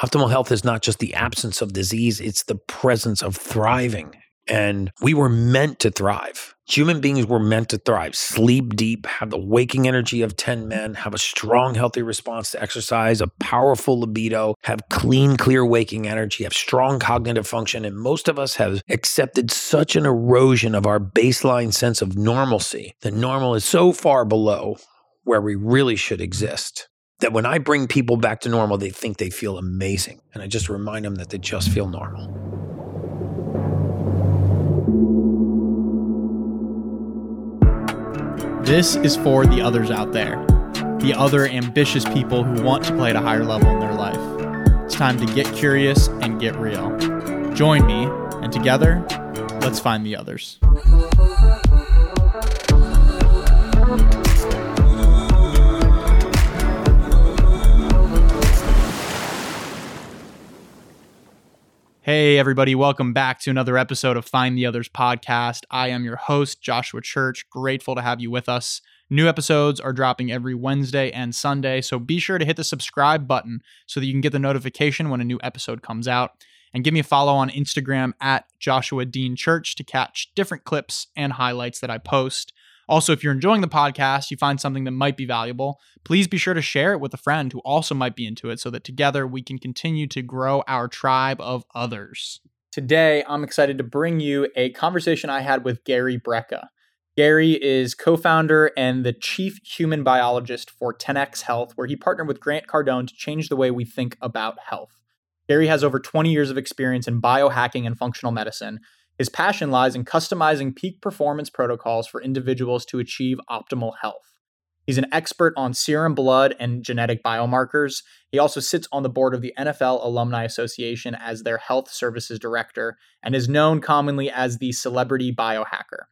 Optimal health is not just the absence of disease, it's the presence of thriving. And we were meant to thrive. Human beings were meant to thrive, sleep deep, have the waking energy of 10 men, have a strong, healthy response to exercise, a powerful libido, have clean, clear waking energy, have strong cognitive function. And most of us have accepted such an erosion of our baseline sense of normalcy that normal is so far below where we really should exist that when I bring people back to normal, they think they feel amazing. And I just remind them that they just feel normal. This is for the others out there, the other ambitious people who want to play at a higher level in their life. It's time to get curious and get real. Join me, and together, let's find the others. Hey, everybody, welcome back to another episode of Find the Others podcast. I am your host, Joshua Church. Grateful to have you with us. New episodes are dropping every Wednesday and Sunday, so be sure to hit the subscribe button so that you can get the notification when a new episode comes out. And give me a follow on Instagram at Joshua Dean Church to catch different clips and highlights that I post. Also, if you're enjoying the podcast, you find something that might be valuable, please be sure to share it with a friend who also might be into it so that together we can continue to grow our tribe of others. Today, I'm excited to bring you a conversation I had with Gary Brecka. Gary is co founder and the chief human biologist for 10x Health, where he partnered with Grant Cardone to change the way we think about health. Gary has over 20 years of experience in biohacking and functional medicine, his passion lies in customizing peak performance protocols for individuals to achieve optimal health. He's an expert on serum blood and genetic biomarkers. He also sits on the board of the NFL Alumni Association as their health services director and is known commonly as the celebrity biohacker.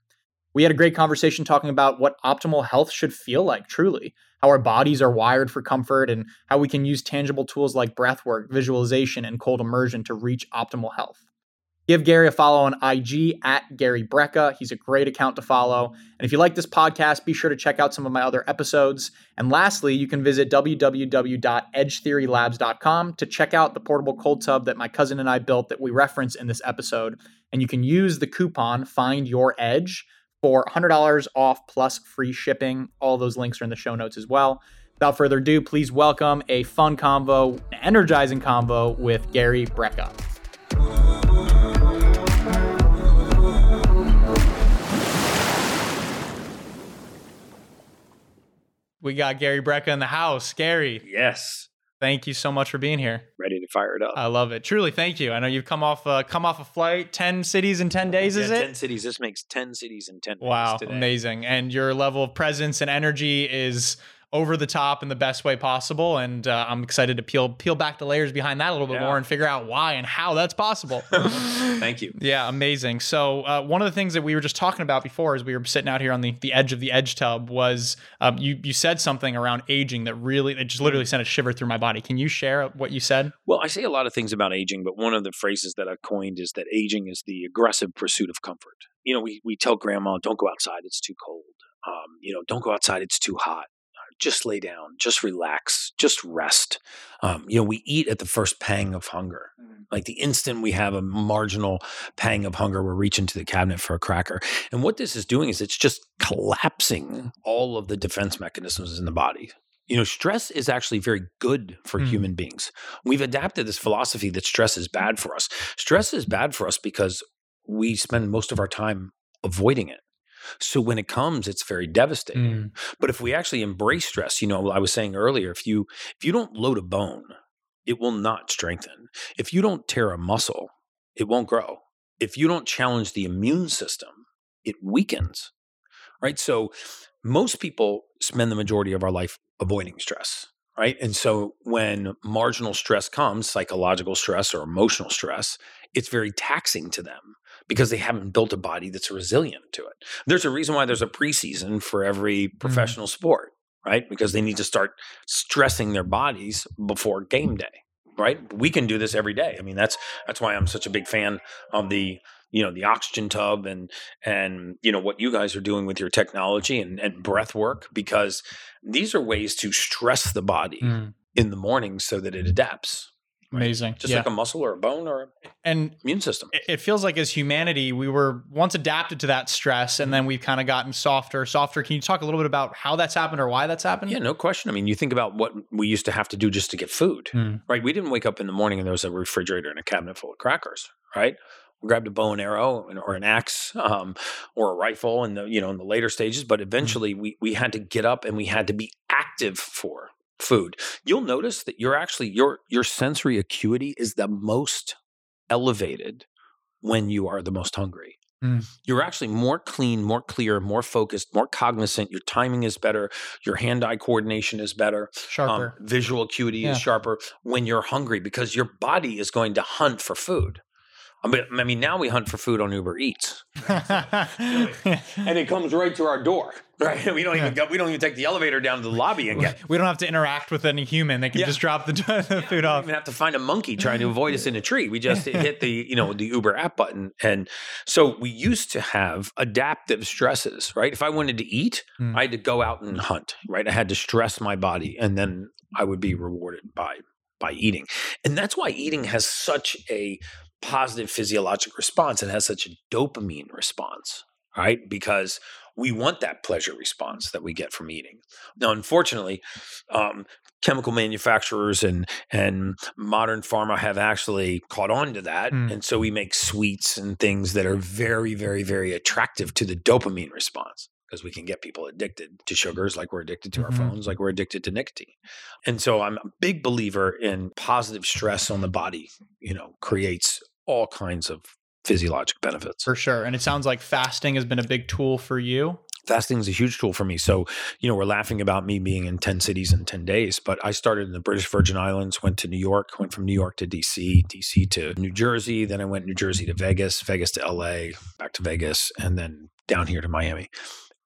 We had a great conversation talking about what optimal health should feel like, truly, how our bodies are wired for comfort, and how we can use tangible tools like breathwork, visualization, and cold immersion to reach optimal health. Give Gary a follow on IG at Gary Brecka. He's a great account to follow. And if you like this podcast, be sure to check out some of my other episodes. And lastly, you can visit www.edgetheorylabs.com to check out the portable cold tub that my cousin and I built that we reference in this episode. And you can use the coupon Find Your Edge for $100 off plus free shipping. All those links are in the show notes as well. Without further ado, please welcome a fun convo, an energizing convo with Gary Brecka. We got Gary Brecka in the house. Gary. Yes. Thank you so much for being here. Ready to fire it up. I love it. Truly, thank you. I know you've come off uh, come off a flight, ten cities in ten days. Yeah, is it? Ten cities. This makes ten cities in ten. Wow, amazing! And your level of presence and energy is over the top in the best way possible. And uh, I'm excited to peel peel back the layers behind that a little bit yeah. more and figure out why and how that's possible. Thank you. Yeah, amazing. So uh, one of the things that we were just talking about before, as we were sitting out here on the, the edge of the edge tub, was um, you you said something around aging that really it just literally sent a shiver through my body. Can you share what you said? Well, I say a lot of things about aging, but one of the phrases that I've coined is that aging is the aggressive pursuit of comfort. You know, we we tell grandma, "Don't go outside; it's too cold." Um, you know, don't go outside; it's too hot just lay down, just relax, just rest. Um, you know, we eat at the first pang of hunger. Mm. Like the instant we have a marginal pang of hunger, we're reaching to the cabinet for a cracker. And what this is doing is it's just collapsing all of the defense mechanisms in the body. You know, stress is actually very good for mm. human beings. We've adapted this philosophy that stress is bad for us. Stress is bad for us because we spend most of our time avoiding it. So when it comes, it's very devastating. Mm. But if we actually embrace stress, you know, I was saying earlier, if you if you don't load a bone, it will not strengthen. If you don't tear a muscle, it won't grow. If you don't challenge the immune system, it weakens. Right? So most people spend the majority of our life avoiding stress right? And so when marginal stress comes, psychological stress or emotional stress, it's very taxing to them because they haven't built a body that's resilient to it. There's a reason why there's a preseason for every mm-hmm. professional mm. sport, right? Because they need to start stressing their bodies before game day, right? We can do this every day. I mean, that's that's why I'm such a big fan of the you know the oxygen tub and and you know what you guys are doing with your technology and, and breath work because these are ways to stress the body mm. in the morning so that it adapts Amazing. just yeah. like a muscle or a bone or and immune system. it- feels like as humanity, we were once adapted to that stress and then we've kind of gotten softer, softer. Can you talk a little bit about how that's happened or why that's happened? Yeah, no question. I mean, you think about what we used to have to do just to get food, Hmm. right? We didn't wake up in the morning and there was a refrigerator and a cabinet full of crackers, right? We grabbed a bow and arrow or an axe um, or a rifle in the you know in the later stages, but eventually we we had to get up and we had to be active for food. You'll notice that you're actually your your sensory acuity is the most elevated when you are the most hungry. Mm. You're actually more clean, more clear, more focused, more cognizant. Your timing is better. Your hand-eye coordination is better. Sharper. Um, visual acuity Yeah. is sharper when you're hungry because your body is going to hunt for food. I mean, now we hunt for food on Uber Eats, and it comes right to our door. Right? We don't even go, we don't even take the elevator down to the lobby and get. we don't have to interact with any human. They can Yeah. just drop the, the food We don't off. even have to find a monkey trying to avoid us in a tree. We just hit the you know the Uber app button, and so we used to have adaptive stresses. Right? If I wanted to eat, Hmm. I had to go out and hunt. Right? I had to stress my body, and then I would be rewarded by by eating. And that's why eating has such a positive physiologic response. It has such a dopamine response, right? Because we want that pleasure response that we get from eating. Now, unfortunately, um, chemical manufacturers and and modern pharma have actually caught on to that, Mm. and so we make sweets and things that are very, very, very attractive to the dopamine response because we can get people addicted to sugars like we're addicted to our Mhm. phones, like we're addicted to nicotine. And so I'm a big believer in positive stress on the body, you know, creates all kinds of physiologic benefits. For sure. And it sounds like fasting has been a big tool for you. Fasting is a huge tool for me. So, you know, we're laughing about me being in 10 cities in 10 days, but I started in the British Virgin Islands, went to New York, went from New York to DC, DC to New Jersey, then I went New Jersey to Vegas, Vegas to LA, back to Vegas, and then down here to Miami.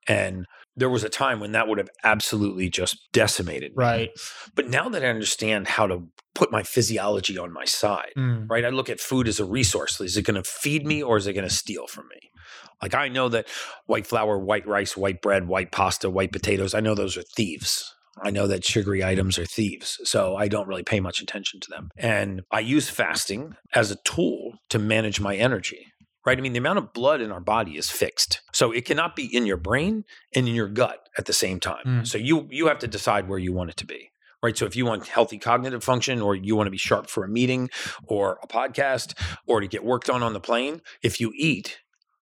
And there was a time when that would have absolutely just decimated me. Right. But now that I understand how to put my physiology on my side, Mm. right? I look at food as a resource. Is it going to feed me or is it going to steal from me? Like I know that white flour, white rice, white bread, white pasta, white potatoes, I know those are thieves. I know that sugary items are thieves. So I don't really pay much attention to them. And I use fasting as a tool to manage my energy. Right? I mean, the amount of blood in our body is fixed. So it cannot be in your brain and in your gut at the same time. Mm. So you you have to decide where you want it to be right? So if you want healthy cognitive function or you want to be sharp for a meeting or a podcast or to get worked on on the plane, if you eat,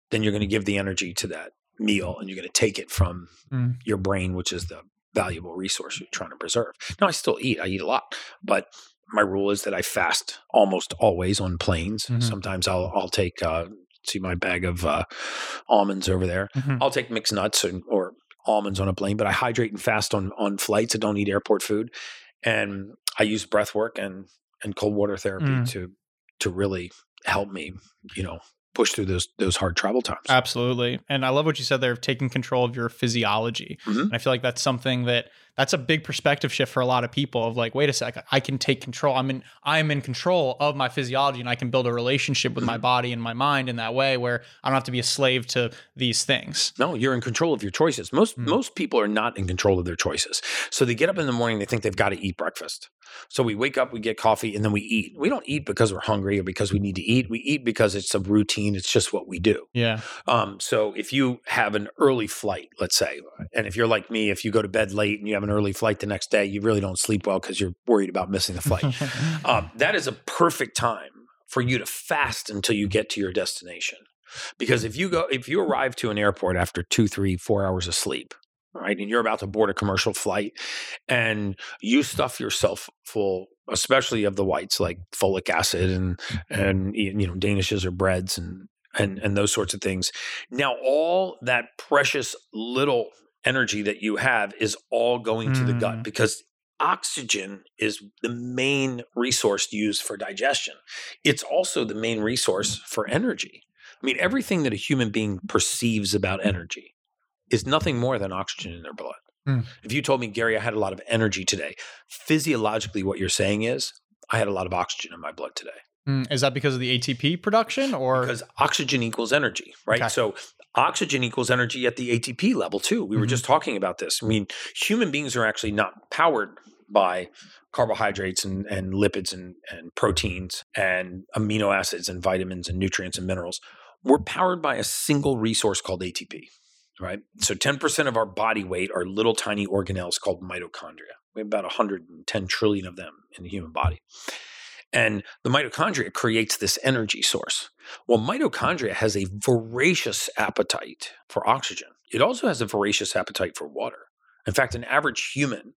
then you're going to give the energy to that meal and you're going to take it from Mm. your brain, which is the valuable resource you're trying to preserve. Now, I still eat, I eat a lot, but my rule is that I fast almost always on planes. Mhm. Sometimes I'll, I'll take, uh, see my bag of uh, almonds over there. Mhm. I'll take mixed nuts and, or almonds on a plane, but I hydrate and fast on on flights. I don't eat airport food, and I use breath work and and cold water therapy Mm. to to really help me, you know, push through those those hard travel times. Absolutely. And I love what you said there of taking control of your physiology. Mhm. And I feel like that's something that that's a big perspective shift for a lot of people of like, wait a sec, I can take control. I'm in I'm in control of my physiology and I can build a relationship with my Mhm. body and my mind in that way where I don't have to be a slave to these things. No, you're in control of your choices. Most Mm. most people are not in control of their choices. So they get up in the morning, they think they've got to eat breakfast. So we wake up, we get coffee, and then we eat. We don't eat because we're hungry or because we need to eat. We eat because it's a routine. It's just what we do. Yeah. Um, so if you have an early flight, let's say, and if you're like me, if you go to bed late and you have an early flight the next day, you really don't sleep well because you're worried about missing the flight. um, that is a perfect time for you to fast until you get to your destination. Because if you go, if you arrive to an airport after two, three, four hours of sleep, right, and you're about to board a commercial flight, and you stuff yourself full, especially of the whites like folic acid and and you know danishes or breads and and and those sorts of things. Now all that precious little energy that you have is all going to the gut Mm. because oxygen is the main resource used for digestion. It's also the main resource for energy. I mean, everything that a human being perceives about energy is nothing more than oxygen in their blood. Mm. If you told me, Gary, I had a lot of energy today, physiologically, what you're saying is, I had a lot of oxygen in my blood today Mm, Is that because of the ATP production or because oxygen equals energy, right? Okay. So oxygen equals energy at the ATP level too. We were Mhm. just talking about this. I mean, human beings are actually not powered by carbohydrates and, and lipids and, and proteins and amino acids and vitamins and nutrients and minerals. We're powered by a single resource called ATP, right? So 10% of our body weight are little tiny organelles called mitochondria. We have about 110 trillion of them in the human body. And the mitochondria creates this energy source. Well, mitochondria has a voracious appetite for oxygen. It also has a voracious appetite for water. In fact, an average human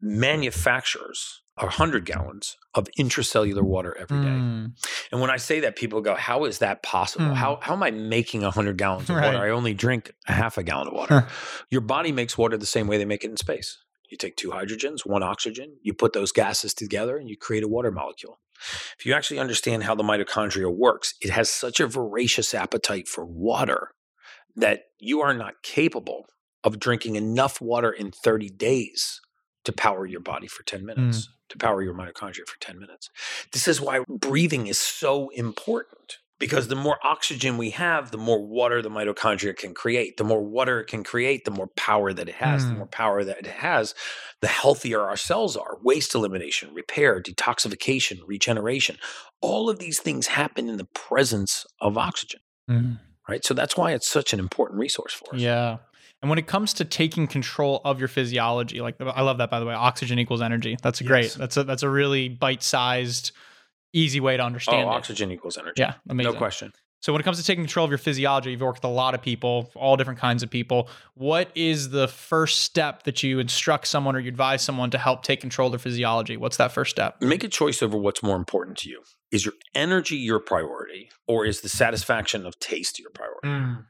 manufactures 100 gallons of intracellular water every day. Mm. And when I say that, people go, How is that possible? Mm. How, how am I making 100 gallons of Right. water? I only drink a half a gallon of water. Your body makes water the same way they make it in space. You take two hydrogens, one oxygen, you put those gases together, and you create a water molecule. If you actually understand how the mitochondria works, it has such a voracious appetite for water that you are not capable of drinking enough water in 30 days to power your body for 10 minutes, mm. to power your mitochondria for 10 minutes. This is why breathing is so important because the more oxygen we have, the more water the mitochondria can create. The more water it can create, the more power that it has. The Mm. more power that it has, the healthier our cells are. Waste elimination, repair, detoxification, regeneration. All of these things happen in the presence of oxygen, Mm. right? So that's why it's such an important resource for us. Yeah. And when it comes to taking control of your physiology, like I love that by the way, oxygen equals energy. That's great. Yes. That's a that's a really bite-sized, easy way to Oh, understand it. oxygen equals energy. Yeah, amazing. No question. So when it comes to taking control of your physiology, you've worked with a lot of people, all different kinds of people. What is the first step that you instruct someone or you advise someone to help take control of their physiology? What's that first step? Make a choice over what's more important to you. Is your energy your priority or is the satisfaction of taste your priority? Mm.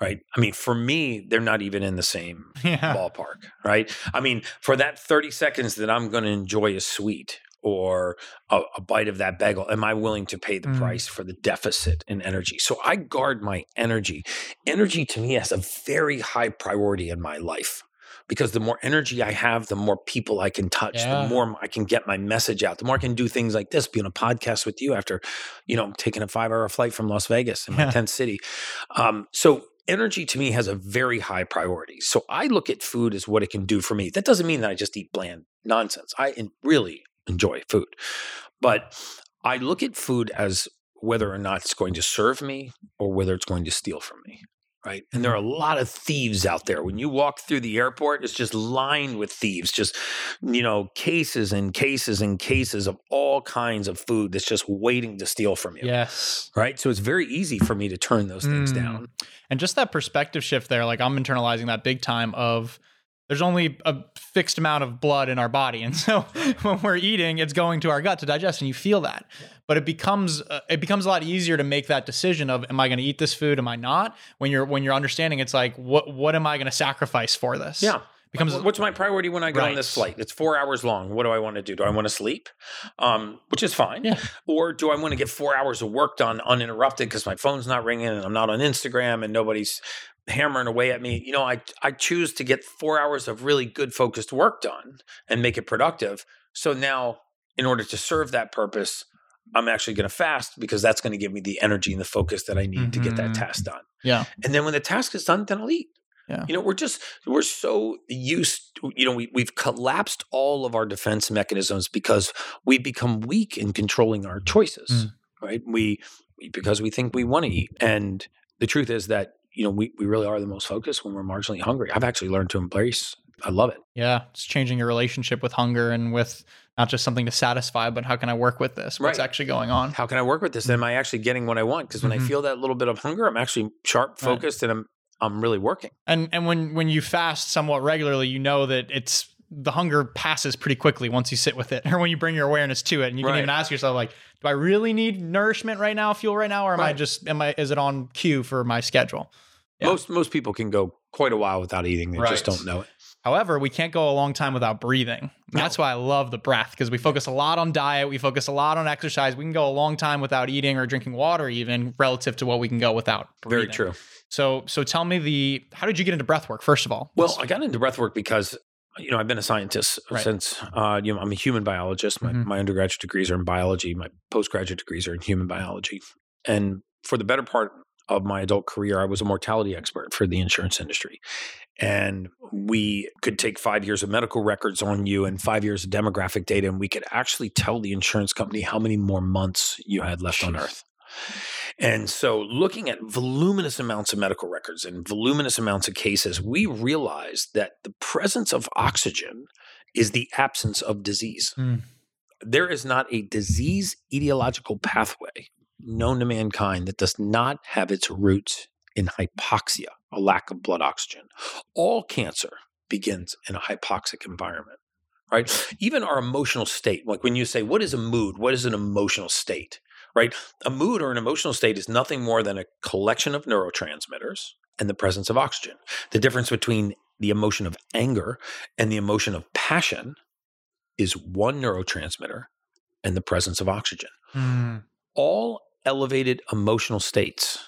Right? I mean, for me, they're not even in the same Yeah. ballpark, right? I mean, for that 30 seconds that I'm going to enjoy a sweet or a, a bite of that bagel, am I willing to pay the Mm. price for the deficit in energy? So I guard my energy. Energy to me has a very high priority in my life. Because the more energy I have, the more people I can touch, Yeah. the more I can get my message out, the more I can do things like this, be on a podcast with you after, you know, taking a five hour flight from Las Vegas in my Yeah. 10th city. Um, so energy to me has a very high priority. So I look at food as what it can do for me. That doesn't mean that I just eat bland nonsense. I really enjoy food, but I look at food as whether or not it's going to serve me or whether it's going to steal from me. Right. And there are a lot of thieves out there. When you walk through the airport, it's just lined with thieves, just, you know, cases and cases and cases of all kinds of food that's just waiting to steal from you. Yes. Right. So it's very easy for me to turn those things Mm. down. And just that perspective shift there, like I'm internalizing that big time of there's only a fixed amount of blood in our body. And so when we're eating, it's going to our gut to digest and you feel that. But it becomes uh, it becomes a lot easier to make that decision of am I going to eat this food am I not? When you're when you're understanding it's like what what am I going to sacrifice for this? Yeah. Becomes What's my priority when I get on this flight? It's four hours long. What do I want to do? Do I want to sleep? Um, which is fine. Yeah. Or do I want to get four hours of work done uninterrupted because my phone's not ringing and I'm not on Instagram and nobody's hammering away at me? You know, I I choose to get four hours of really good focused work done and make it productive. So now, in order to serve that purpose, I'm actually going to fast because that's going to give me the energy and the focus that I need to get that Mhm. task done. Yeah. And then when the task is done, then I'll eat. Yeah. You know, we're just we're so used. You know, we we've collapsed all of our defense mechanisms because we become weak in controlling our choices. Mm. Right? We, we because we think we want to eat, and the truth is that you know we we really are the most focused when we're marginally hungry. I've actually learned to embrace. I love it. Yeah. It's changing your relationship with hunger and with not just something to satisfy, but how can I work with this? What's Right. actually going on? How can I work with this? Am I actually getting what I want? Because when Mhm. I feel that little bit of hunger, I'm actually sharp, Right. focused, and I'm I'm really working. And and when when you fast somewhat regularly, you know that it's the hunger passes pretty quickly once you sit with it, or when you bring your awareness to it, and you can even ask yourself like, do I really need nourishment right now, fuel right now, or am I just am I is it on cue for my schedule? Yeah. Most most people can go quite a while without eating. They just don't know it. However, we can't go a long time without breathing. No. That's why I love the breath because we focus a lot on diet, we focus a lot on exercise. We can go a long time without eating or drinking water, even relative to what we can go without. Very true. So, so tell me the how did you get into breath work first of all? Well, I got into breath work because you know I've been a scientist Right. since uh, you know I'm a human biologist. My, Mhm. my undergraduate degrees are in biology. My postgraduate degrees are in human biology. And for the better part of my adult career, I was a mortality expert for the insurance industry. And we could take five years of medical records on you and five years of demographic data, and we could actually tell the insurance company how many more months you had left on earth. And so, looking at voluminous amounts of medical records and voluminous amounts of cases, we realized that the presence of oxygen is the absence of disease. Mm. There is not a disease etiological pathway known to mankind that does not have its roots in hypoxia, a lack of blood oxygen. All cancer begins in a hypoxic environment, right? Even our emotional state, like when you say, what is a mood? What is an emotional state, right? A mood or an emotional state is nothing more than a collection of neurotransmitters and the presence of oxygen. The difference between the emotion of anger and the emotion of passion is one neurotransmitter and the presence of oxygen. Mm. All elevated emotional states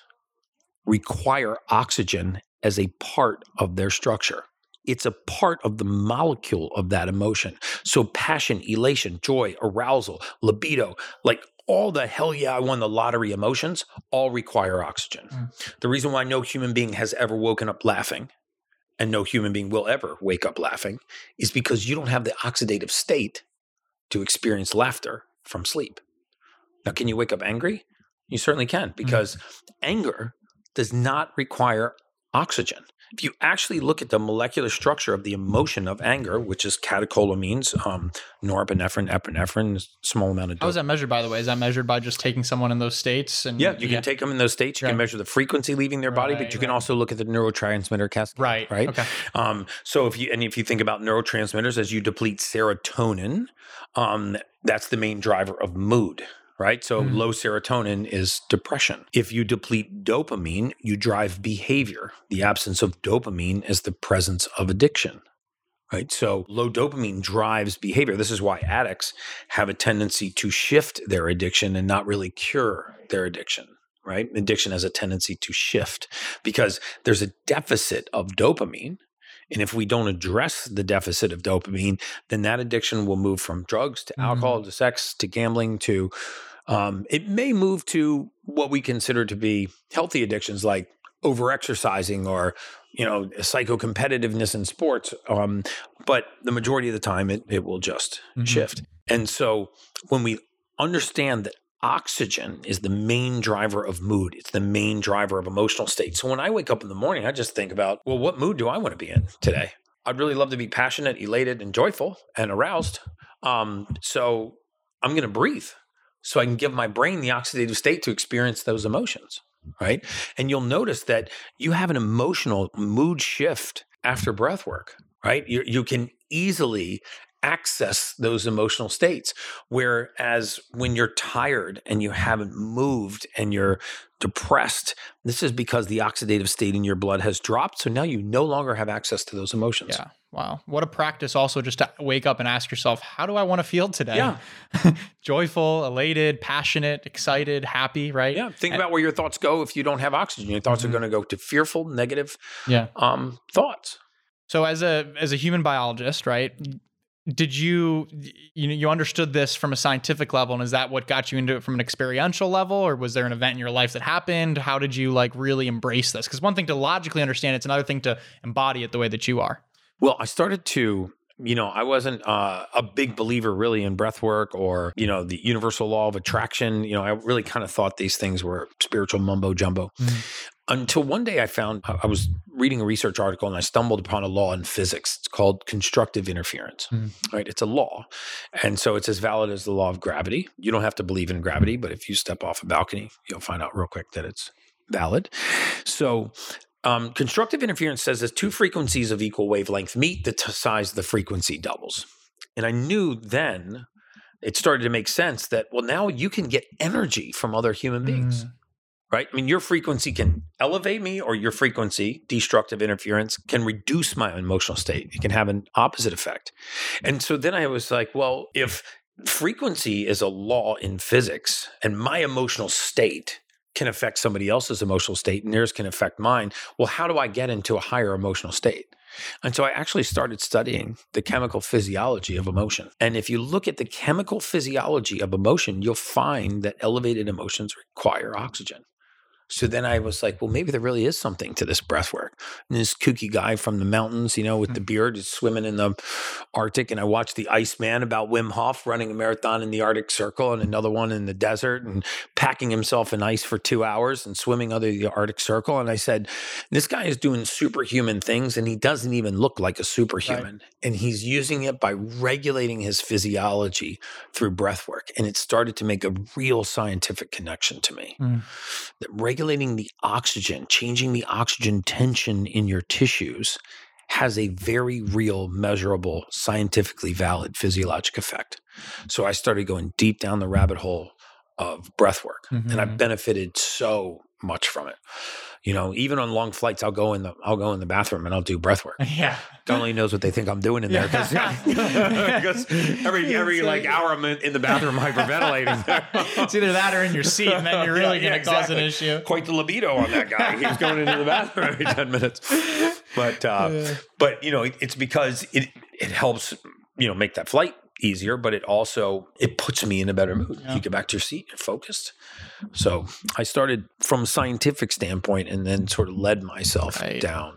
require oxygen as a part of their structure. It's a part of the molecule of that emotion. So, passion, elation, joy, arousal, libido, like all the hell yeah, I won the lottery emotions, all require oxygen. Mm. The reason why no human being has ever woken up laughing and no human being will ever wake up laughing is because you don't have the oxidative state to experience laughter from sleep. Now, can you wake up angry? You certainly can because anger does not require oxygen. If you actually look at the molecular structure of the emotion of anger, which is catecholamines, um, norepinephrine, epinephrine, small amount of How is that measured, by the way? Is that measured by just taking someone in those states? And yeah, you can take them in those states. You Right. can measure the frequency leaving their body, but Right, you can also look at the neurotransmitter cascade. right, Right. Okay. Um, so if you and if you think about neurotransmitters as you deplete serotonin, um, that's the main driver of mood. Right. So Mm. low serotonin is depression. If you deplete dopamine, you drive behavior. The absence of dopamine is the presence of addiction. Right. So low dopamine drives behavior. This is why addicts have a tendency to shift their addiction and not really cure their addiction. Right. Addiction has a tendency to shift because there's a deficit of dopamine. And if we don't address the deficit of dopamine, then that addiction will move from drugs to Mhm. alcohol to sex to gambling to, um, it may move to what we consider to be healthy addictions like overexercising or, you know, psycho competitiveness in sports. Um, but the majority of the time, it, it will just Mhm. shift. And so when we understand that oxygen is the main driver of mood. It's the main driver of emotional state. So when I wake up in the morning, I just think about, well, what mood do I want to be in today? I'd really love to be passionate, elated, and joyful and aroused. Um, so I'm going to breathe so I can give my brain the oxidative state to experience those emotions. Right. And you'll notice that you have an emotional mood shift after breath work. Right. You, you can easily access those emotional states. Whereas when you're tired and you haven't moved and you're depressed, this is because the oxidative state in your blood has dropped. So now you no longer have access to those emotions. Yeah. Wow. What a practice also just to wake up and ask yourself, how do I want to feel today? Yeah. Joyful, elated, passionate, excited, happy, right? Yeah. Think And- about where your thoughts go if you don't have oxygen. Your thoughts Mhm. are going to go to fearful, negative Yeah. um, thoughts. So as a as a human biologist, right? Did you you know you understood this from a scientific level and is that what got you into it from an experiential level or was there an event in your life that happened? How did you like really embrace this? Cuz one thing to logically understand it's another thing to embody it the way that you are. Well, I started to, you know, I wasn't uh, a big believer really in breath work or, you know, the universal law of attraction. You know, I really kind of thought these things were spiritual mumbo jumbo. Mhm. Until one day I found, I was reading a research article and I stumbled upon a law in physics. It's called constructive interference, Mhm. right? It's a law. And so it's as valid as the law of gravity. You don't have to believe in gravity, but if you step off a balcony, you'll find out real quick that it's valid. So um, constructive interference says as two frequencies of equal wavelength meet, the t- size of the frequency doubles. And I knew then it started to make sense that, well, now you can get energy from other human beings, Mm. right? I mean, your frequency can elevate me, or your frequency, destructive interference, can reduce my emotional state. It can have an opposite effect. And so then I was like, well, if frequency is a law in physics and my emotional state can affect somebody else's emotional state and theirs can affect mine. Well, how do I get into a higher emotional state? And so I actually started studying the chemical physiology of emotion. And if you look at the chemical physiology of emotion, you'll find that elevated emotions require oxygen. So then I was like, well, maybe there really is something to this breath work. And this kooky guy from the mountains, you know, with the Mm. beard, is swimming in the Arctic. And I watched the Iceman about Wim Hof running a marathon in the Arctic Circle and another one in the desert and packing himself in ice for two hours and swimming under the Arctic Circle. And I said, this guy is doing superhuman things and he doesn't even look like a superhuman. And he's using it by regulating his physiology through breath work. And it started to make a real scientific connection to me. Mm. That regulating the oxygen, changing the oxygen tension in your tissues has a very real, measurable, scientifically valid physiologic effect. So I started going deep down the rabbit hole of breath work and I've Mhm. benefited so much from it. You know, even on long flights, I'll go in the I'll go in the bathroom and I'll do breath work. Yeah. God only knows what they think I'm doing in there because every every like hour I'm in, the bathroom hyperventilating. It's either that or in your seat, and then you're really Yeah, going to cause an issue. Quite the libido on that guy. He's going into the bathroom every ten minutes. But uh, Yeah. but you know, it, it's because it it helps you know make that flight easier, but it also it puts me in a better mood. Yeah. You get back to your seat, you're focused. So I started from a scientific standpoint, and then sort of led myself Right. down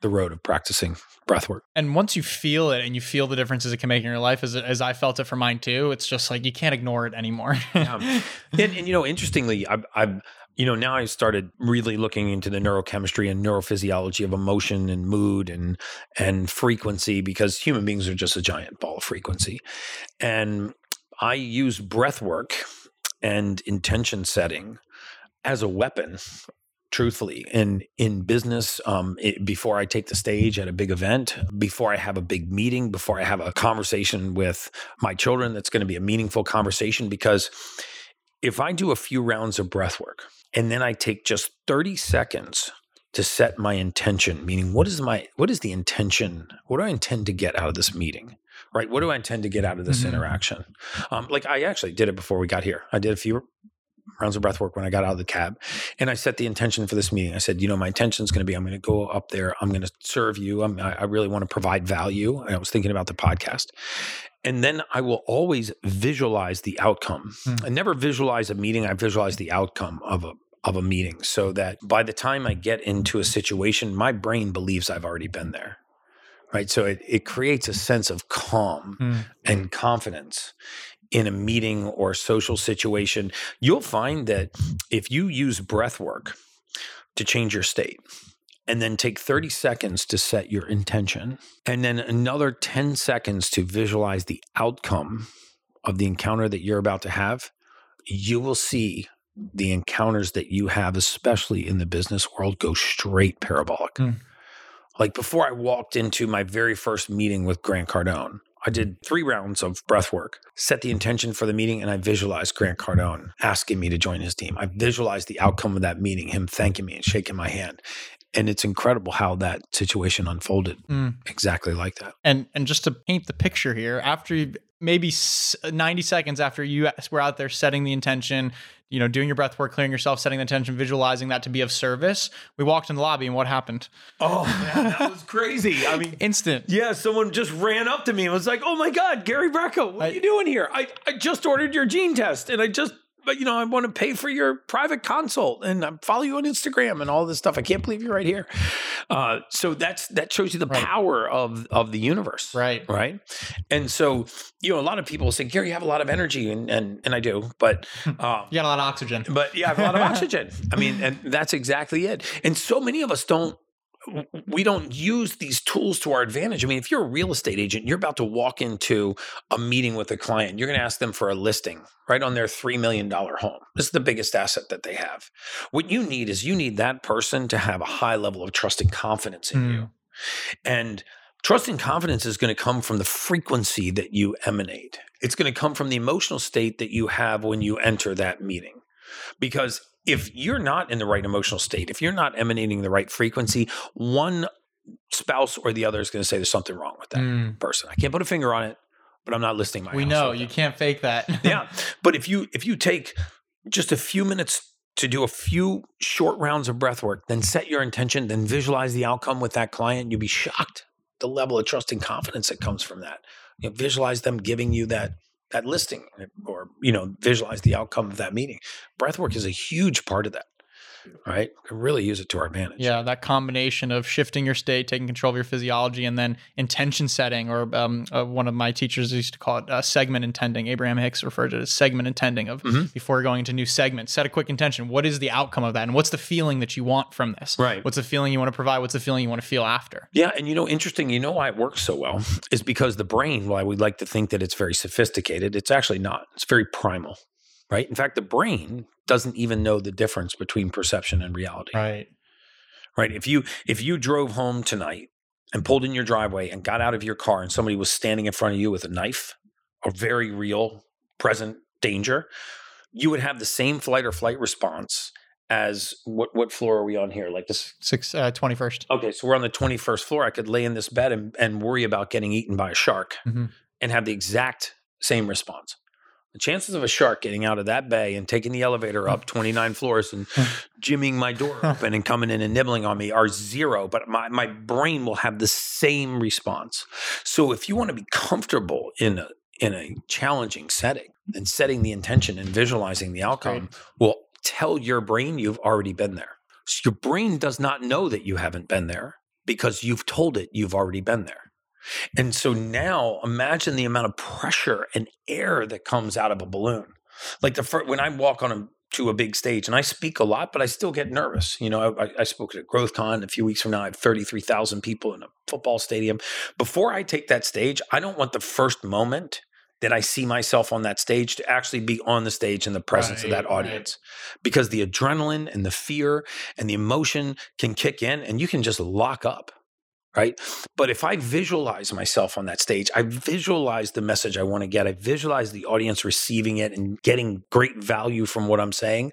the road of practicing breath work. And once you feel it and you feel the differences it can make in your life, as, as I felt it for mine too, it's just like you can't ignore it anymore. Um, and, and you know, interestingly, I've, I've you know now I started really looking into the neurochemistry and neurophysiology of emotion and mood and and frequency because human beings are just a giant ball of frequency, and I use breath work and intention setting as a weapon. Truthfully, in in business, um, it, before I take the stage at a big event, before I have a big meeting, before I have a conversation with my children, that's going to be a meaningful conversation because if I do a few rounds of breath work and then I take just 30 seconds to set my intention, meaning what is my what is the intention? What do I intend to get out of this meeting? Right? What do I intend to get out of this Mhm. interaction? Um, like I actually did it before we got here. I did a few rounds of breath work when I got out of the cab and I set the intention for this meeting. I said, you know, my intention is going to be I'm going to go up there, I'm going to serve you. I'm, I I really want to provide value. And I was thinking about the podcast. And then I will always visualize the outcome. Hmm. I never visualize a meeting, I visualize the outcome of a of a meeting so that by the time I get into a situation, my brain believes I've already been there. Right. So it, it creates a sense of calm Mm. and confidence in a meeting or social situation. You'll find that if you use breath work to change your state, and then take 30 seconds to set your intention, and then another 10 seconds to visualize the outcome of the encounter that you're about to have, you will see the encounters that you have, especially in the business world, go straight parabolic. Mm. Like before I walked into my very first meeting with Grant Cardone, I did three rounds of breath work, set the intention for the meeting, and I visualized Grant Cardone asking me to join his team. I visualized the outcome of that meeting, him thanking me and shaking my hand. And it's incredible how that situation unfolded Mm. exactly like that. And and just to paint the picture here, after you maybe 90 seconds after you were out there setting the intention, you know, doing your breath work, clearing yourself, setting the intention, visualizing that to be of service, we walked in the lobby and what happened? Oh, man, that was crazy. I mean, Instant. Yeah, someone just ran up to me and was like, "Oh my God, Gary Brecka, what I- are you doing here? I, I just ordered your gene test, and I just, but you know, I want to pay for your private consult, and I follow you on Instagram and all this stuff. I can't believe you're right here." Uh, so that's that shows you the Right. power of of the universe, Right. right? And so you know, a lot of people say, "Gary, you have a lot of energy," and and and I do, but um, You got a lot of oxygen. but yeah, I have a lot of oxygen. I mean, and that's exactly it. And so many of us don't we don't use these tools to our advantage. I mean, if you're a real estate agent, you're about to walk into a meeting with a client, you're going to ask them for a listing right on their $3 million home. This is the biggest asset that they have. What you need is you need that person to have a high level of trust and confidence in Mm. you. And trust and confidence is going to come from the frequency that you emanate. It's going to come from the emotional state that you have when you enter that meeting. Because if you're not in the right emotional state, if you're not emanating the right frequency, one spouse or the other is going to say there's something wrong with that Mm. person. I can't put a finger on it, but I'm not listing my We know you them. can't fake that. yeah. But if you if you take just a few minutes to do a few short rounds of breath work, then set your intention, then visualize the outcome with that client, you'll be shocked the level of trust and confidence that comes from that. You know, visualize them giving you that that listing or you know, visualize the outcome of that meeting. Breath work is a huge part of that. Right? Can really use it to our advantage. Yeah, that combination of shifting your state, taking control of your physiology, and then intention setting, or um, uh, one of my teachers used to call it uh, segment intending. Abraham Hicks referred to it as segment intending of Mhm. before going into new segments, set a quick intention. What is the outcome of that? And what's the feeling that you want from this? Right. What's the feeling you want to provide? What's the feeling you want to feel after? Yeah, and you know, interesting. You know why it works so well is because the brain. While we like to think that it's very sophisticated, it's actually not. It's very primal, right? In fact, the brain doesn't even know the difference between perception and reality. Right. right? If you if you drove home tonight and pulled in your driveway and got out of your car and somebody was standing in front of you with a knife, a very real present danger, you would have the same flight or flight response as what what floor are we on here? Like this Six uh, 21st. Okay, so we're on the 21st floor. I could lay in this bed and, and worry about getting eaten by a shark Mhm. and have the exact same response. The chances of a shark getting out of that bay and taking the elevator up 29 floors and jimming my door open and coming in and nibbling on me are zero, but my, my brain will have the same response. So if you want to be comfortable in a, in a challenging setting, then setting the intention and visualizing the outcome will tell your brain you've already been there. So your brain does not know that you haven't been there because you've told it you've already been there. And so now imagine the amount of pressure and air that comes out of a balloon. Like the first, when I walk on a to a big stage and I speak a lot, but I still get nervous. You know, I, I spoke at GrowthCon a few weeks from now. I have 33,000 people in a football stadium. Before I take that stage, I don't want the first moment that I see myself on that stage to actually be on the stage in the presence of Right, that right. audience because the adrenaline and the fear and the emotion can kick in and you can just lock up. Right. But if I visualize myself on that stage, I visualize the message I want to get, I visualize the audience receiving it and getting great value from what I'm saying,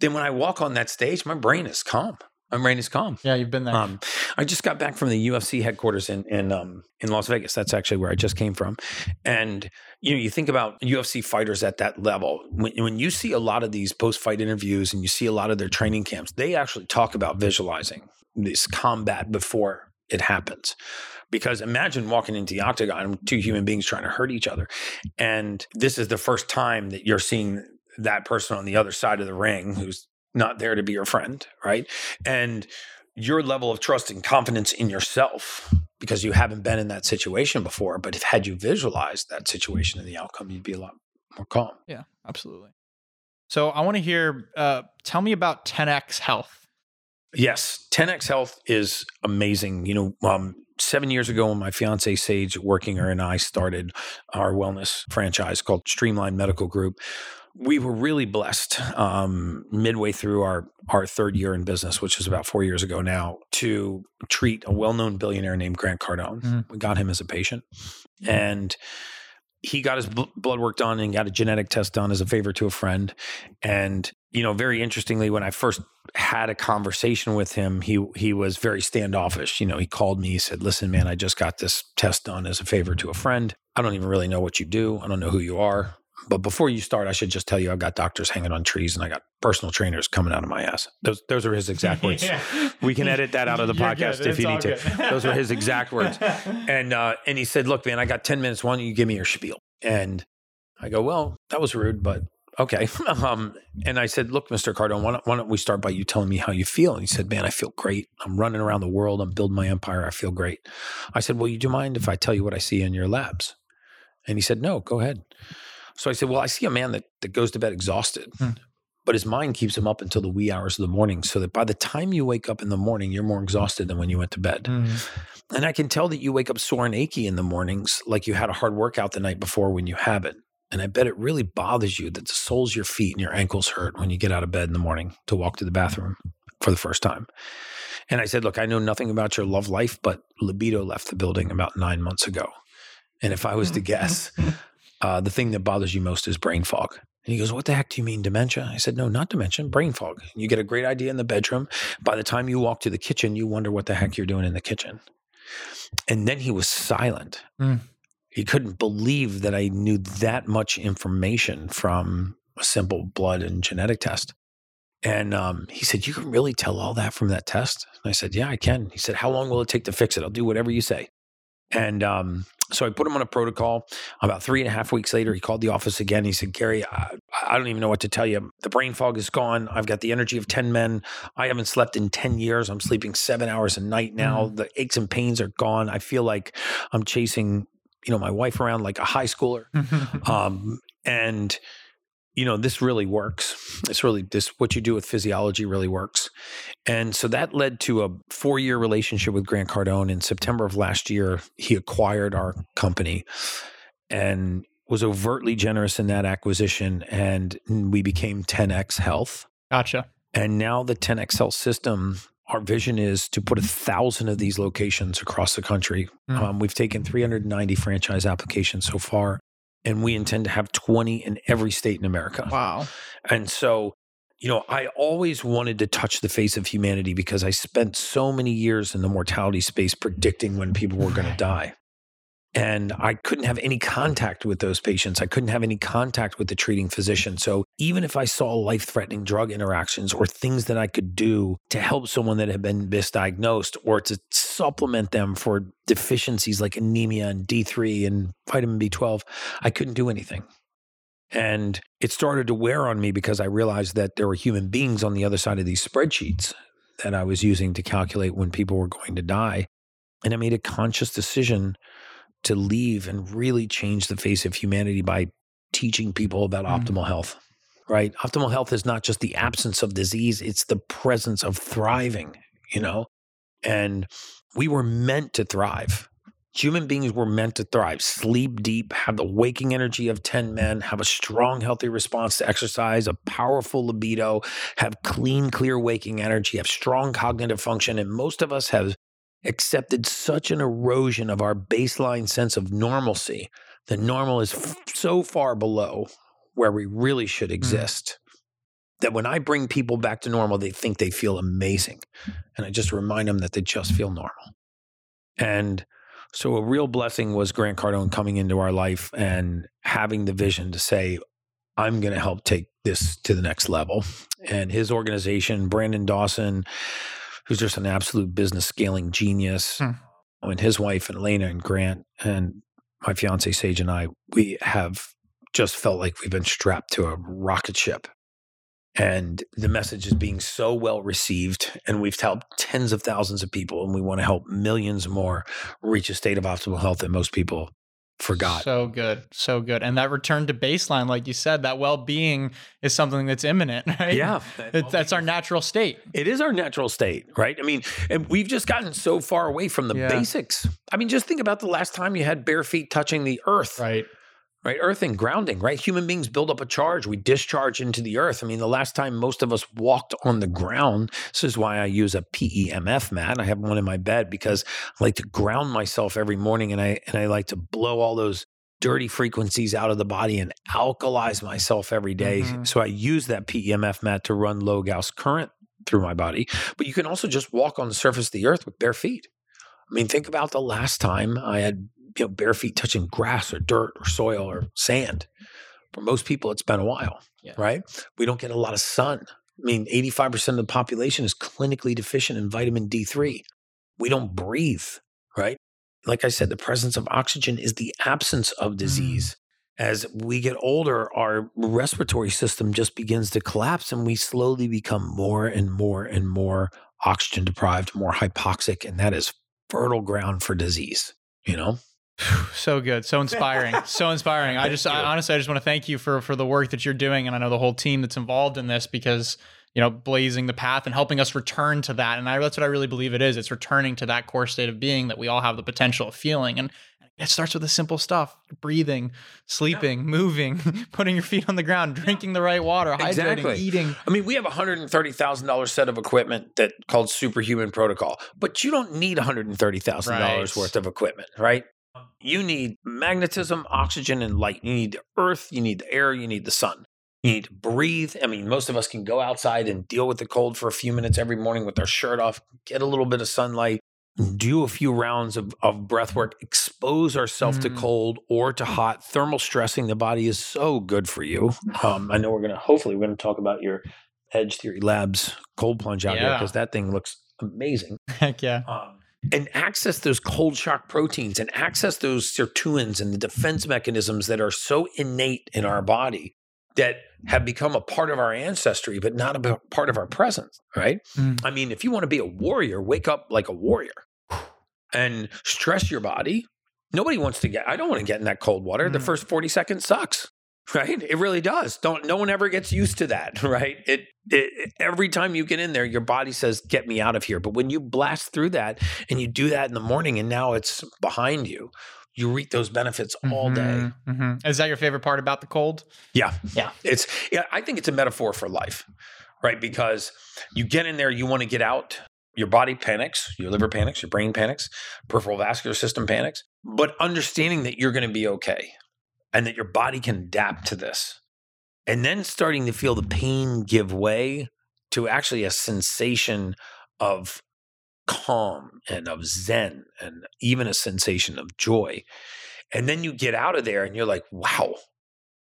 then when I walk on that stage, my brain is calm. My brain is calm. Yeah, you've been there. Um, I just got back from the UFC headquarters in in um, in Las Vegas. That's actually where I just came from. And you know, you think about UFC fighters at that level. When, when you see a lot of these post fight interviews and you see a lot of their training camps, they actually talk about visualizing this combat before it happens. Because imagine walking into the octagon, two human beings trying to hurt each other, and this is the first time that you're seeing that person on the other side of the ring who's not there to be your friend, right? And your level of trust and confidence in yourself because you haven't been in that situation before. But if had you visualized that situation and the outcome, you'd be a lot more calm. yeah, absolutely. So I want to hear. Uh, tell me about 10x Health. Yes, 10x Health is amazing. You know, um, seven years ago, when my fiance Sage Workinger and I started our wellness franchise called Streamline Medical Group, we were really blessed um, midway through our our third year in business, which is about four years ago now, to treat a well known billionaire named Grant Cardone. Mhm. We got him as a patient, and he got his bl- blood work done and got a genetic test done as a favor to a friend. And you know, very interestingly, when I first had a conversation with him, he he was very standoffish. You know, he called me. He said, "Listen, man, I just got this test done as a favor to a friend. I don't even really know what you do. I don't know who you are." But before you start, I should just tell you I've got doctors hanging on trees and I got personal trainers coming out of my ass. Those those are his exact words. We can edit that out of the You're podcast good. if you need to. Those were his exact words. And uh, and he said, "Look, man, I got ten minutes. Why don't you give me your spiel?" And I go, "Well, that was rude, but okay." um, and I said, "Look, Mister Cardone, why don't, why don't we start by you telling me how you feel?" And he said, "Man, I feel great. I'm running around the world. I'm building my empire. I feel great." I said, "Well, you do mind if I tell you what I see in your labs?" And he said, "No, go ahead." So I said, "Well, I see a man that that goes to bed exhausted." Hmm. But his mind keeps him up until the wee hours of the morning, so that by the time you wake up in the morning, you're more exhausted than when you went to bed. Mhm. And I can tell that you wake up sore and achy in the mornings, like you had a hard workout the night before when you haven't. And I bet it really bothers you that the soles of your feet and your ankles hurt when you get out of bed in the morning to walk to the bathroom for the first time. And I said, Look, I know nothing about your love life, but libido left the building about nine months ago. And if I was to guess, uh, the thing that bothers you most is brain fog. And he goes, What the heck do you mean dementia? I said, No, not dementia, brain fog. You get a great idea in the bedroom. By the time you walk to the kitchen, you wonder what the heck you're doing in the kitchen. And then he was silent. Mm. He couldn't believe that I knew that much information from a simple blood and genetic test. And um, he said, You can really tell all that from that test? And I said, Yeah, I can. He said, How long will it take to fix it? I'll do whatever you say. And um, So I put him on a protocol. About three and a half weeks later, he called the office again. He said, Gary, I, I don't even know what to tell you. The brain fog is gone. I've got the energy of 10 men. I haven't slept in 10 years. I'm sleeping seven hours a night now. Mm. The aches and pains are gone. I feel like I'm chasing, you know, my wife around like a high schooler. Um, and you know this really works it's really this what you do with physiology really works and so that led to a four year relationship with grant cardone in september of last year he acquired our company and was overtly generous in that acquisition and we became 10x health gotcha. and now the 10x health system our vision is to put a thousand of these locations across the country Mm. um, we've taken 390 franchise applications so far and we intend to have 20 in every state in america Wow. and so, you know, I always wanted to touch the face of humanity because I spent so many years in the mortality space predicting when people were going to die. And I couldn't have any contact with those patients. I couldn't have any contact with the treating physician. So even if I saw life threatening drug interactions or things that I could do to help someone that had been misdiagnosed or to supplement them for deficiencies like anemia and D3 and vitamin B12, I couldn't do anything. And it started to wear on me because I realized that there were human beings on the other side of these spreadsheets that I was using to calculate when people were going to die. And I made a conscious decision to leave and really change the face of humanity by teaching people about Mm. optimal health. Right? Optimal health is not just the absence of disease, it's the presence of thriving, you know? And we were meant to thrive. Human beings were meant to thrive, sleep deep, have the waking energy of 10 men, have a strong, healthy response to exercise, a powerful libido, have clean, clear waking energy, have strong cognitive function. And most of us have accepted such an erosion of our baseline sense of normalcy that normal is f- so far below where we really should hmm. exist. That when I bring people back to normal, they think they feel amazing. And I just remind them that they just feel normal. And so a real blessing was Grant Cardone coming into our life and having the vision to say, I'm going to help take this to the next level. And his organization, Brandon Dawson, who's just an absolute business scaling genius, Hmm. and his wife and Elena and Grant and my fiance Sage and I, we have just felt like we've been strapped to a rocket ship. And the message is being so well received, and we've helped tens of thousands of people, and we want to help millions more reach a state of optimal health that most people forgot. So good. So good. And that return to baseline, like you said, that well being is something that's imminent, right? yeah, It, that's our natural state. It is our natural state, right? I mean, and we've just gotten so far away from the Yeah. basics. I mean, just think about the last time you had bare feet touching the earth, Right. Right? Earthing, grounding, right? Human beings build up a charge. We discharge into the earth. I mean, the last time most of us walked on the ground, this is why I use a PEMF mat. I have one in my bed because I like to ground myself every morning and I and I like to blow all those dirty frequencies out of the body and alkalize myself every day. Mhm. So I use that PEMF mat to run low Gauss current through my body. But you can also just walk on the surface of the earth with bare feet. I mean, think about the last time I had you know bare feet touching grass or dirt or soil or sand. For most people, it's been a while, Yeah. right? We don't get a lot of sun. I mean, 85% of the population is clinically deficient in vitamin D3. We don't breathe, right? Like I said, the presence of oxygen is the absence of disease. Mm. As we get older, our respiratory system just begins to collapse and we slowly become more and more and more oxygen deprived, more hypoxic. And that is fertile ground for disease, you know? So good so inspiring so inspiring i just I, honestly i just want to thank you for for the work that you're doing and i know the whole team that's involved in this because you know blazing the path and helping us return to that and I, that's what i really believe it is it's returning to that core state of being that we all have the potential of feeling and it starts with the simple stuff breathing sleeping moving putting your feet on the ground drinking the right water hydrating Exactly. eating I mean, we have a hundred and thirty thousand dollars set of equipment that called Superhuman Protocol, but you don't need one hundred and thirty thousand dollars Right. worth of equipment, right? You need magnetism, oxygen, and light. You need the earth, you need the air, you need the sun. You need to breathe. I mean, most of us can go outside and deal with the cold for a few minutes every morning with our shirt off, get a little bit of sunlight, do a few rounds of, of breath work, expose ourselves to Mm. cold or to hot. Thermal stressing the body is so good for you. Um, I know we're going to, hopefully, we're going to talk about your Edge Theory Labs cold plunge out here because that thing looks amazing. heck yeah Um, and access those cold shock proteins and access those sirtuins and the defense mechanisms that are so innate in our body that have become a part of our ancestry, but not a part of our presence, right? Mm. I mean, if you want to be a warrior, wake up like a warrior and stress your body. Nobody wants to get, I don't want to get in that cold water. Mm. The first 40 seconds sucks, right? It really does. Don't, no one ever gets used to that, right? It, it, every time you get in there, your body says, get me out of here. But when you blast through that and you do that in the morning and now it's behind you, you reap those benefits mm-hmm, all day. Mm-hmm. Is that your favorite part about the cold? Yeah. Yeah. It's, yeah, I think it's a metaphor for life, right? Because you get in there, you want to get out. Your body panics, your liver panics, your brain panics, peripheral vascular system panics, but understanding that you're going to be okay and that your body can adapt to this. And then starting to feel the pain give way to actually a sensation of calm and of zen and even a sensation of joy. And then you get out of there and you're like, wow,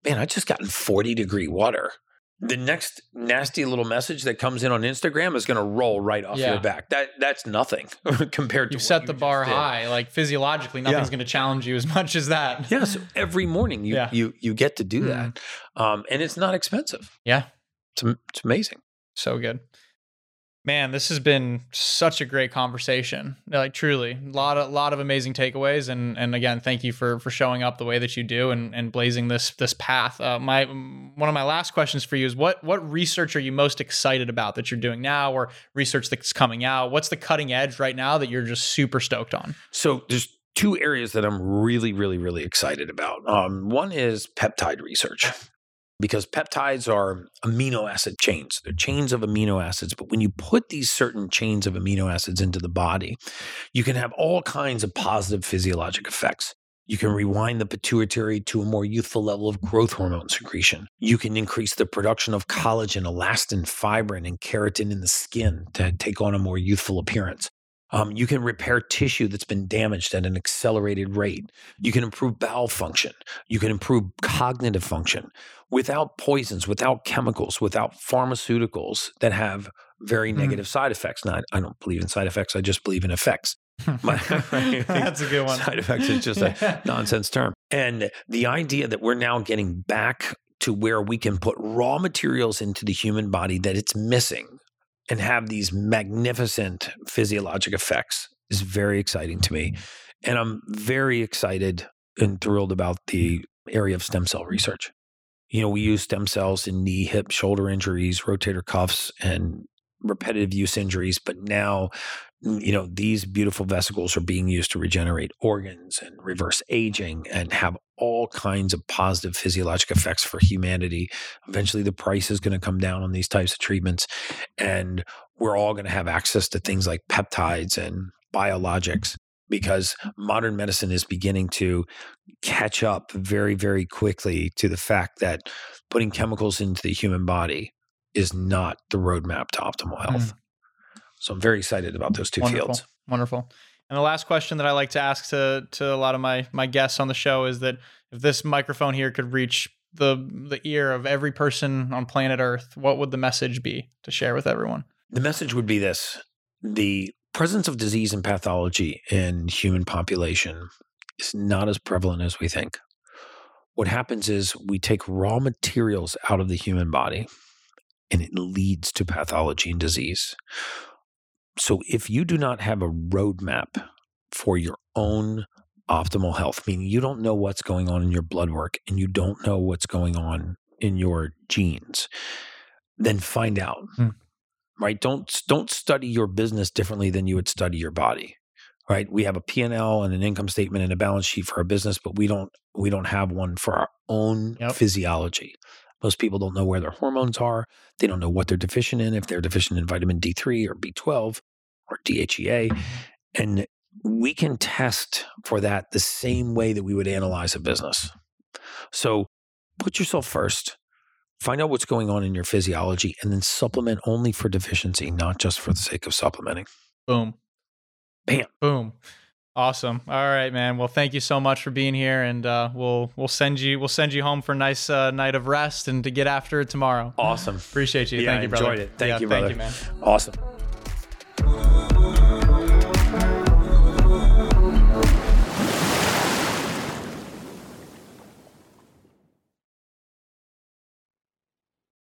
man, I just got in 40 degree water. The next nasty little message that comes in on Instagram is going to roll right off yeah. your back. That that's nothing compared to you set the bar high. Like physiologically, nothing's yeah. going to challenge you as much as that. yeah. So every morning you yeah. you you get to do mm. that, um, and it's not expensive. Yeah, it's it's amazing. So good. Man, this has been such a great conversation. Like truly, a lot of lot of amazing takeaways, and and again, thank you for for showing up the way that you do and and blazing this this path. Uh, my one of my last questions for you is what what research are you most excited about that you're doing now, or research that's coming out? What's the cutting edge right now that you're just super stoked on? So there's two areas that I'm really, really, really excited about. Um, one is peptide research because peptides are amino acid chains. They're chains of amino acids. But when you put these certain chains of amino acids into the body, you can have all kinds of positive physiologic effects. You can rewind the pituitary to a more youthful level of growth hormone secretion. You can increase the production of collagen, elastin, fibrin, and keratin in the skin to take on a more youthful appearance. Um, you can repair tissue that's been damaged at an accelerated rate. You can improve bowel function. You can improve cognitive function without poisons, without chemicals, without pharmaceuticals that have very mm. negative side effects. Now, I don't believe in side effects. I just believe in effects. That's a good one. Side effects is just a nonsense term. And the idea that we're now getting back to where we can put raw materials into the human body that it's missing and have these magnificent physiologic effects is very exciting to me. Mm-hmm. And I'm very excited and thrilled about the area of stem cell research. You know, we use stem cells in knee, hip, shoulder injuries, rotator cuffs, and repetitive use injuries, but now you know these beautiful vesicles are being used to regenerate organs and reverse aging and have all kinds of positive physiologic effects for humanity eventually the price is going to come down on these types of treatments and we're all going to have access to things like peptides and biologics because modern medicine is beginning to catch up very very quickly to the fact that putting chemicals into the human body is not the roadmap to optimal health. Mm. So I'm very excited about those two Wonderful. fields. Wonderful. And the last question that I like to ask to to a lot of my my guests on the show is that if this microphone here could reach the the ear of every person on planet Earth, what would the message be to share with everyone? The message would be this: the presence of disease and pathology in human population is not as prevalent as we think. What happens is we take raw materials out of the human body and it leads to pathology and disease. So if you do not have a roadmap for your own optimal health, meaning you don't know what's going on in your blood work and you don't know what's going on in your genes, then find out. Hmm. Right? Don't don't study your business differently than you would study your body. Right? We have a P&L and an income statement and a balance sheet for our business, but we don't we don't have one for our own yep. physiology. Most people don't know where their hormones are. They don't know what they're deficient in, if they're deficient in vitamin D3 or B12 or DHEA. And we can test for that the same way that we would analyze a business. So put yourself first, find out what's going on in your physiology, and then supplement only for deficiency, not just for the sake of supplementing. Boom. Bam. Boom. Awesome. All right, man. Well, thank you so much for being here, and uh, we'll we'll send you we'll send you home for a nice uh, night of rest and to get after it tomorrow. Awesome. Appreciate you. Yeah, thank you, brother. Enjoyed it. Thank yeah, you, brother. Thank you, man. Awesome.